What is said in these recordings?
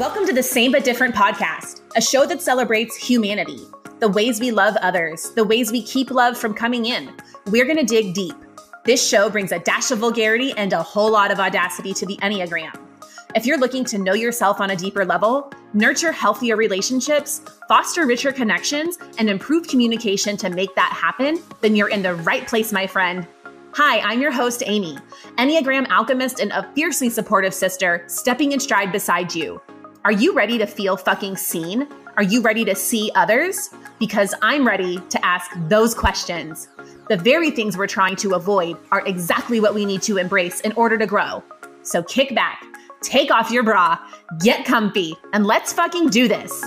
Welcome to the Same But Different podcast, a show that celebrates humanity, the ways we love others, the ways we keep love from coming in. We're going to dig deep. This show brings a dash of vulgarity and a whole lot of audacity to the Enneagram. If you're looking to know yourself on a deeper level, nurture healthier relationships, foster richer connections, and improve communication to make that happen, then you're in the right place, my friend. Hi, I'm your host, Amy, Enneagram alchemist and a fiercely supportive sister stepping in stride beside you. Are you ready to feel fucking seen? Are you ready to see others? Because I'm ready to ask those questions. The very things we're trying to avoid are exactly what we need to embrace in order to grow. So kick back, take off your bra, get comfy, and let's fucking do this.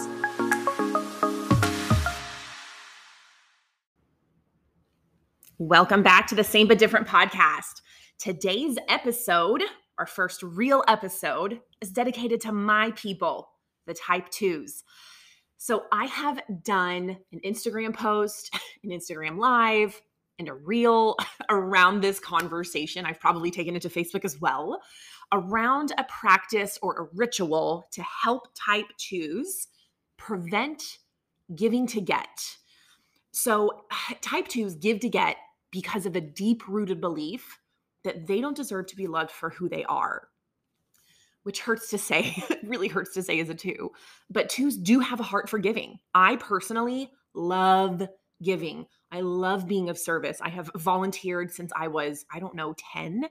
Welcome back to the Same But Different podcast. Today's episode, our first real episode, is dedicated to my people, the type twos. So I have done an Instagram post, an Instagram live, and a reel around this conversation. I've probably taken it to Facebook as well, around a practice or a ritual to help type twos prevent giving to get. So, type twos give to get because of a deep rooted belief that they don't deserve to be loved for who they are. Which hurts to say, really hurts to say as a two. But twos do have a heart for giving. I personally love giving. I love being of service. I have volunteered since I was, I don't know, 10.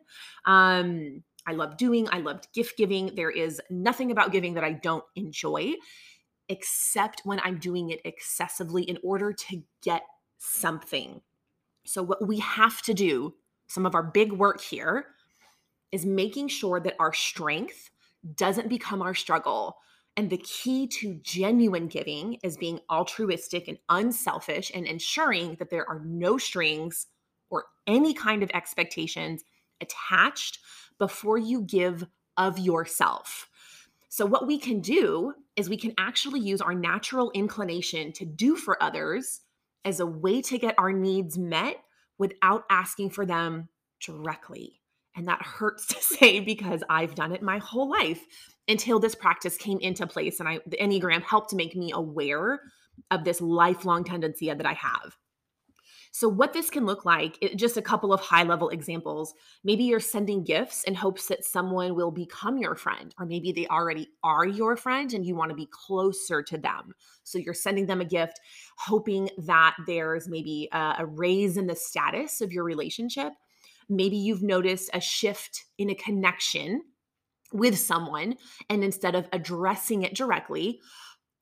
Um, I love doing, I loved gift giving. There is nothing about giving that I don't enjoy, except when I'm doing it excessively in order to get something. So, what we have to do, some of our big work here, is making sure that our strength doesn't become our struggle. And the key to genuine giving is being altruistic and unselfish and ensuring that there are no strings or any kind of expectations attached before you give of yourself. So, what we can do is we can actually use our natural inclination to do for others as a way to get our needs met without asking for them directly. And that hurts to say because I've done it my whole life until this practice came into place. And I, the Enneagram helped make me aware of this lifelong tendency that I have. So, what this can look like, it, just a couple of high level examples. Maybe you're sending gifts in hopes that someone will become your friend, or maybe they already are your friend and you want to be closer to them. So, you're sending them a gift, hoping that there's maybe a, a raise in the status of your relationship. Maybe you've noticed a shift in a connection with someone, and instead of addressing it directly,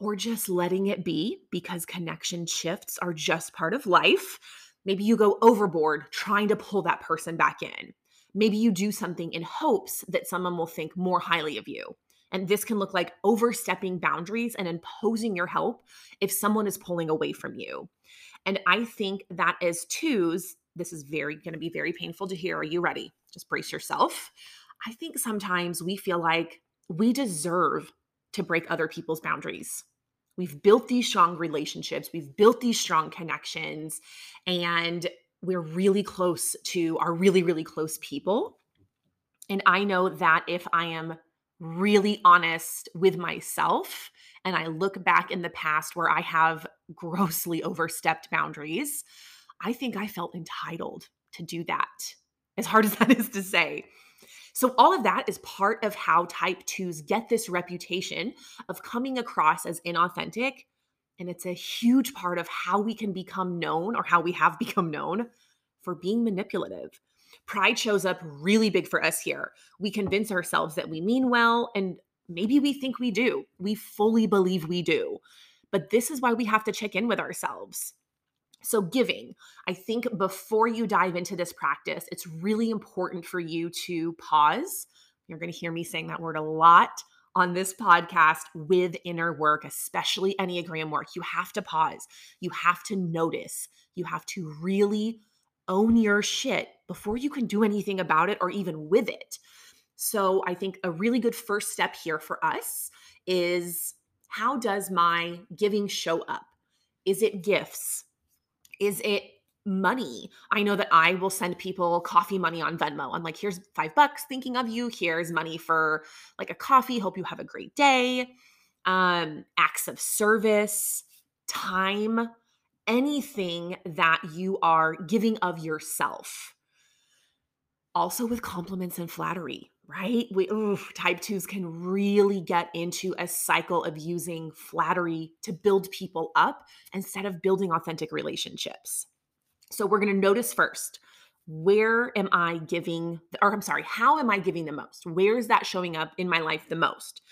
or just letting it be because connection shifts are just part of life. Maybe you go overboard trying to pull that person back in. Maybe you do something in hopes that someone will think more highly of you. And this can look like overstepping boundaries and imposing your help if someone is pulling away from you. And I think that as twos, this is very going to be very painful to hear. Are you ready? Just brace yourself. I think sometimes we feel like we deserve to break other people's boundaries. We've built these strong relationships, we've built these strong connections, and we're really close to our really, really close people. And I know that if I am really honest with myself and I look back in the past where I have grossly overstepped boundaries, I think I felt entitled to do that, as hard as that is to say. So, all of that is part of how type twos get this reputation of coming across as inauthentic. And it's a huge part of how we can become known or how we have become known for being manipulative. Pride shows up really big for us here. We convince ourselves that we mean well, and maybe we think we do. We fully believe we do. But this is why we have to check in with ourselves. So, giving, I think before you dive into this practice, it's really important for you to pause. You're going to hear me saying that word a lot on this podcast with inner work, especially Enneagram work. You have to pause, you have to notice, you have to really own your shit before you can do anything about it or even with it. So, I think a really good first step here for us is how does my giving show up? Is it gifts? Is it money? I know that I will send people coffee money on Venmo. I'm like, here's five bucks thinking of you. Here's money for like a coffee. Hope you have a great day. um, acts of service, time, anything that you are giving of yourself. Also, with compliments and flattery, right? We ooh, type twos can really get into a cycle of using flattery to build people up instead of building authentic relationships. So, we're going to notice first where am I giving, or I'm sorry, how am I giving the most? Where is that showing up in my life the most?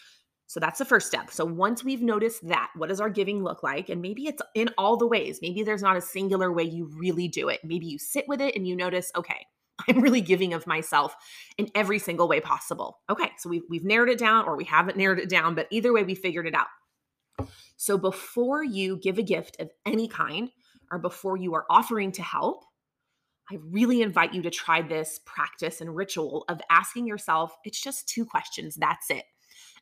So that's the first step. So once we've noticed that, what does our giving look like? And maybe it's in all the ways. Maybe there's not a singular way you really do it. Maybe you sit with it and you notice, okay, I'm really giving of myself in every single way possible. Okay, so we've, we've narrowed it down or we haven't narrowed it down, but either way, we figured it out. So before you give a gift of any kind or before you are offering to help, I really invite you to try this practice and ritual of asking yourself, it's just two questions. That's it.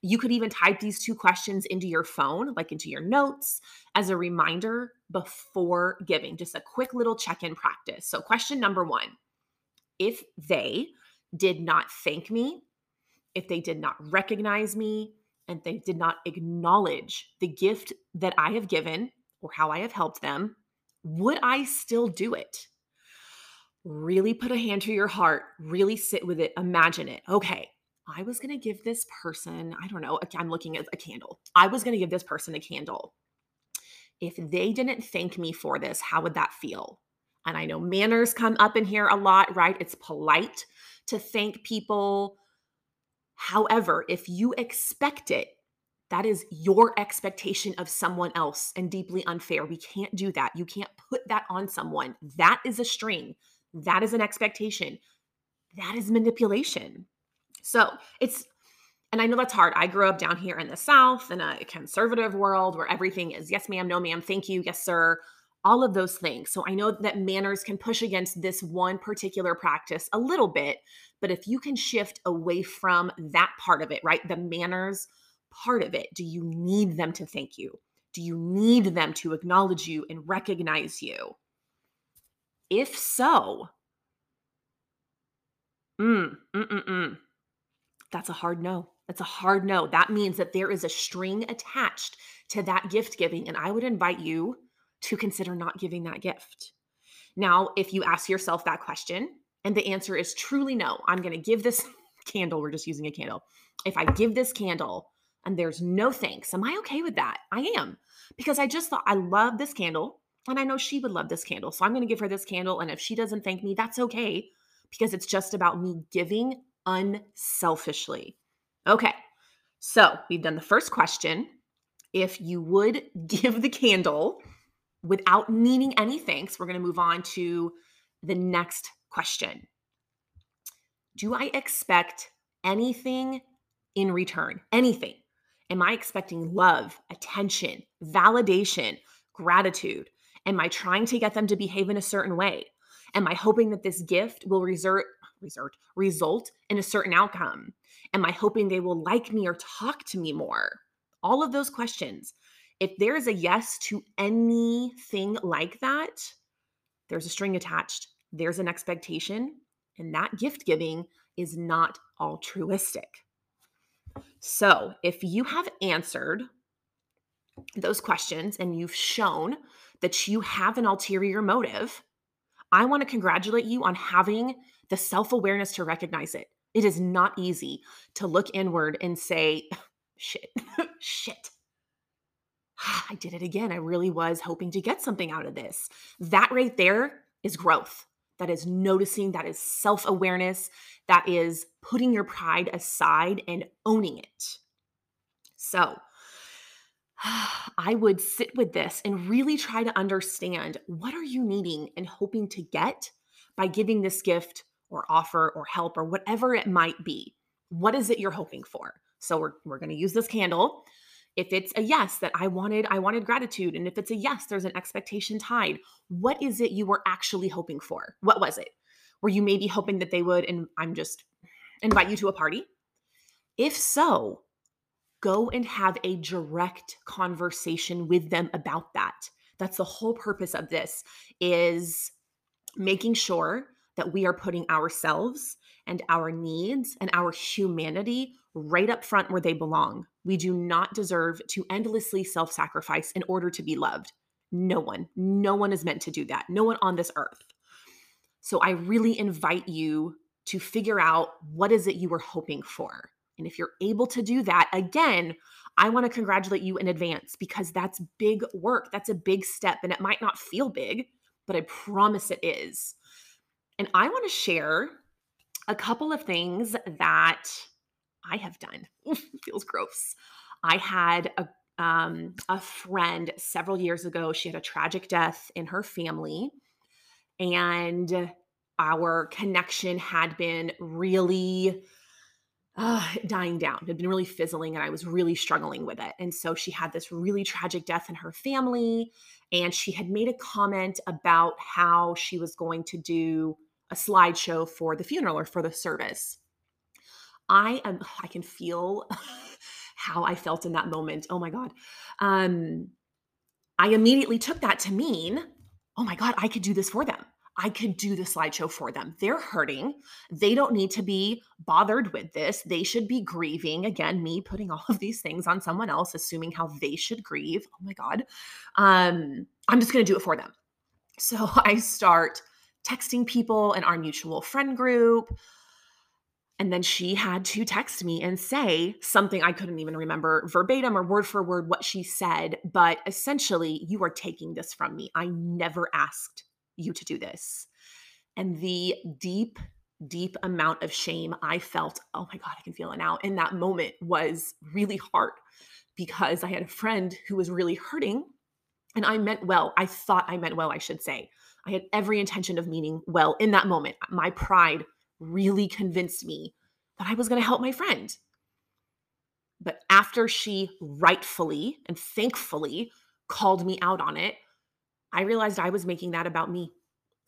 You could even type these two questions into your phone, like into your notes, as a reminder before giving, just a quick little check in practice. So, question number one if they did not thank me, if they did not recognize me, and they did not acknowledge the gift that I have given or how I have helped them, would I still do it? really put a hand to your heart, really sit with it, imagine it. Okay, I was going to give this person, I don't know, I'm looking at a candle. I was going to give this person a candle. If they didn't thank me for this, how would that feel? And I know manners come up in here a lot, right? It's polite to thank people. However, if you expect it, that is your expectation of someone else and deeply unfair. We can't do that. You can't put that on someone. That is a string. That is an expectation. That is manipulation. So it's, and I know that's hard. I grew up down here in the South in a conservative world where everything is yes, ma'am, no, ma'am, thank you, yes, sir, all of those things. So I know that manners can push against this one particular practice a little bit. But if you can shift away from that part of it, right? The manners part of it, do you need them to thank you? Do you need them to acknowledge you and recognize you? If so, mm, mm, mm, mm, that's a hard no. That's a hard no. That means that there is a string attached to that gift giving. And I would invite you to consider not giving that gift. Now, if you ask yourself that question and the answer is truly no, I'm going to give this candle, we're just using a candle. If I give this candle and there's no thanks, am I okay with that? I am. Because I just thought I love this candle. And I know she would love this candle. So I'm going to give her this candle. And if she doesn't thank me, that's okay because it's just about me giving unselfishly. Okay. So we've done the first question. If you would give the candle without needing any thanks, we're going to move on to the next question. Do I expect anything in return? Anything? Am I expecting love, attention, validation, gratitude? Am I trying to get them to behave in a certain way? Am I hoping that this gift will result result result in a certain outcome? Am I hoping they will like me or talk to me more? All of those questions. If there is a yes to anything like that, there's a string attached. There's an expectation, and that gift giving is not altruistic. So, if you have answered those questions and you've shown that you have an ulterior motive, I want to congratulate you on having the self awareness to recognize it. It is not easy to look inward and say, shit, shit. I did it again. I really was hoping to get something out of this. That right there is growth. That is noticing, that is self awareness, that is putting your pride aside and owning it. So, I would sit with this and really try to understand what are you needing and hoping to get by giving this gift or offer or help or whatever it might be. What is it you're hoping for? So we're, we're going to use this candle. If it's a yes that I wanted, I wanted gratitude. And if it's a yes, there's an expectation tied. What is it you were actually hoping for? What was it? Were you maybe hoping that they would, and I'm just invite you to a party? If so, go and have a direct conversation with them about that that's the whole purpose of this is making sure that we are putting ourselves and our needs and our humanity right up front where they belong. We do not deserve to endlessly self sacrifice in order to be loved. No one, no one is meant to do that. No one on this earth. So I really invite you to figure out what is it you were hoping for. And if you're able to do that, again, I want to congratulate you in advance because that's big work. That's a big step and it might not feel big, but I promise it is. And I want to share a couple of things that I have done. feels gross. I had a um, a friend several years ago. She had a tragic death in her family, and our connection had been really uh, dying down. It had been really fizzling, and I was really struggling with it. And so she had this really tragic death in her family, and she had made a comment about how she was going to do a slideshow for the funeral or for the service. I am I can feel how I felt in that moment. Oh my god. Um I immediately took that to mean, oh my god, I could do this for them. I could do the slideshow for them. They're hurting. They don't need to be bothered with this. They should be grieving. Again, me putting all of these things on someone else, assuming how they should grieve. Oh my God. Um, I'm just going to do it for them. So I start texting people in our mutual friend group. And then she had to text me and say something I couldn't even remember verbatim or word for word what she said. But essentially, you are taking this from me. I never asked you to do this. And the deep, deep amount of shame I felt, oh my God, I can feel it now, in that moment was really hard because I had a friend who was really hurting and I meant well. I thought I meant well, I should say. I had every intention of meaning well in that moment. My pride really convinced me that I was going to help my friend. But after she rightfully and thankfully called me out on it, I realized I was making that about me.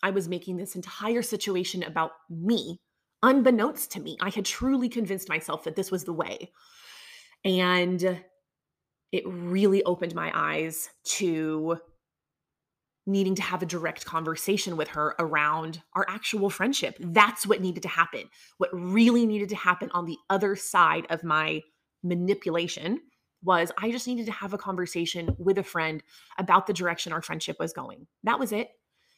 I was making this entire situation about me, unbeknownst to me. I had truly convinced myself that this was the way. And it really opened my eyes to needing to have a direct conversation with her around our actual friendship. That's what needed to happen. What really needed to happen on the other side of my manipulation was I just needed to have a conversation with a friend about the direction our friendship was going. That was it.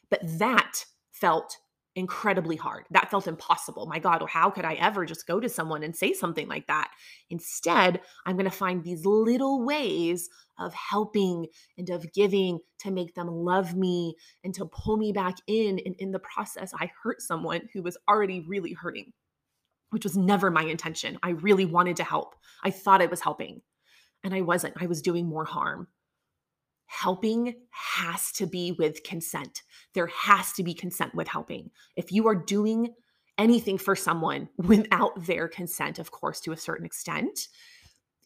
But that felt incredibly hard. That felt impossible. My God, how could I ever just go to someone and say something like that? Instead, I'm going to find these little ways of helping and of giving to make them love me and to pull me back in. And in the process, I hurt someone who was already really hurting, which was never my intention. I really wanted to help. I thought I was helping, and I wasn't. I was doing more harm helping has to be with consent. There has to be consent with helping. If you are doing anything for someone without their consent, of course, to a certain extent,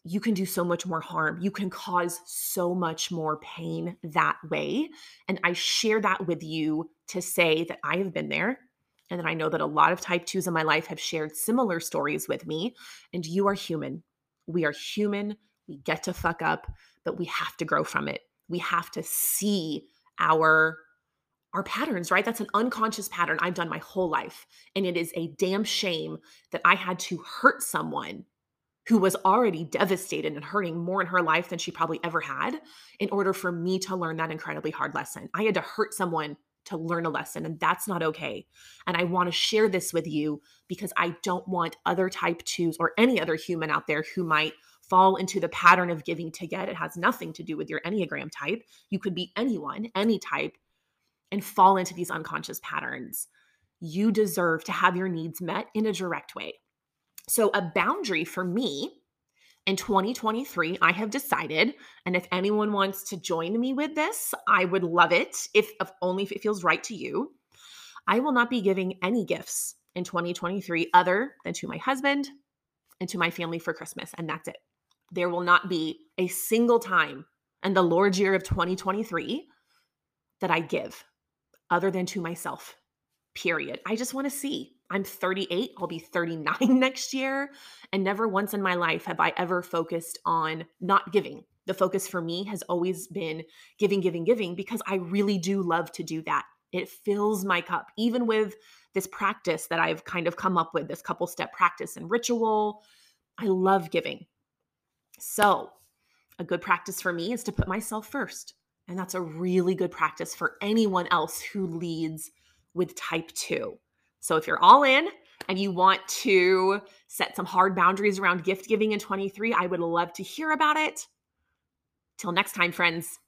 you can do so much more harm. You can cause so much more pain that way. And I share that with you to say that I have been there. And that I know that a lot of type twos in my life have shared similar stories with me. And you are human. We are human. We get to fuck up, but we have to grow from it we have to see our our patterns, right? That's an unconscious pattern I've done my whole life. And it is a damn shame that I had to hurt someone who was already devastated and hurting more in her life than she probably ever had in order for me to learn that incredibly hard lesson. I had to hurt someone to learn a lesson, and that's not okay. And I want to share this with you because I don't want other type twos or any other human out there who might fall into the pattern of giving to get. It has nothing to do with your Enneagram type. You could be anyone, any type, and fall into these unconscious patterns. You deserve to have your needs met in a direct way. So, a boundary for me in 2023, I have decided, and if anyone wants to join me with this, I would love it, if, if only if it feels right to you. I will not be giving any gifts in 2023 other than to my husband and to my family for Christmas, and that's it there will not be a single time in the Lord's year of 2023 that I give other than to myself, period. I just want to see. I'm 38, I'll be 39 next year. And never once in my life have I ever focused on not giving. The focus for me has always been giving, giving, giving, because I really do love to do that. It fills my cup, even with this practice that I've kind of come up with, this couple step practice and ritual. I love giving. So, a good practice for me is to put myself first. And that's a really good practice for anyone else who leads with type 2. So, if you're all in and you want to set some hard boundaries around gift giving in 23, I would love to hear about it. Till next time, friends.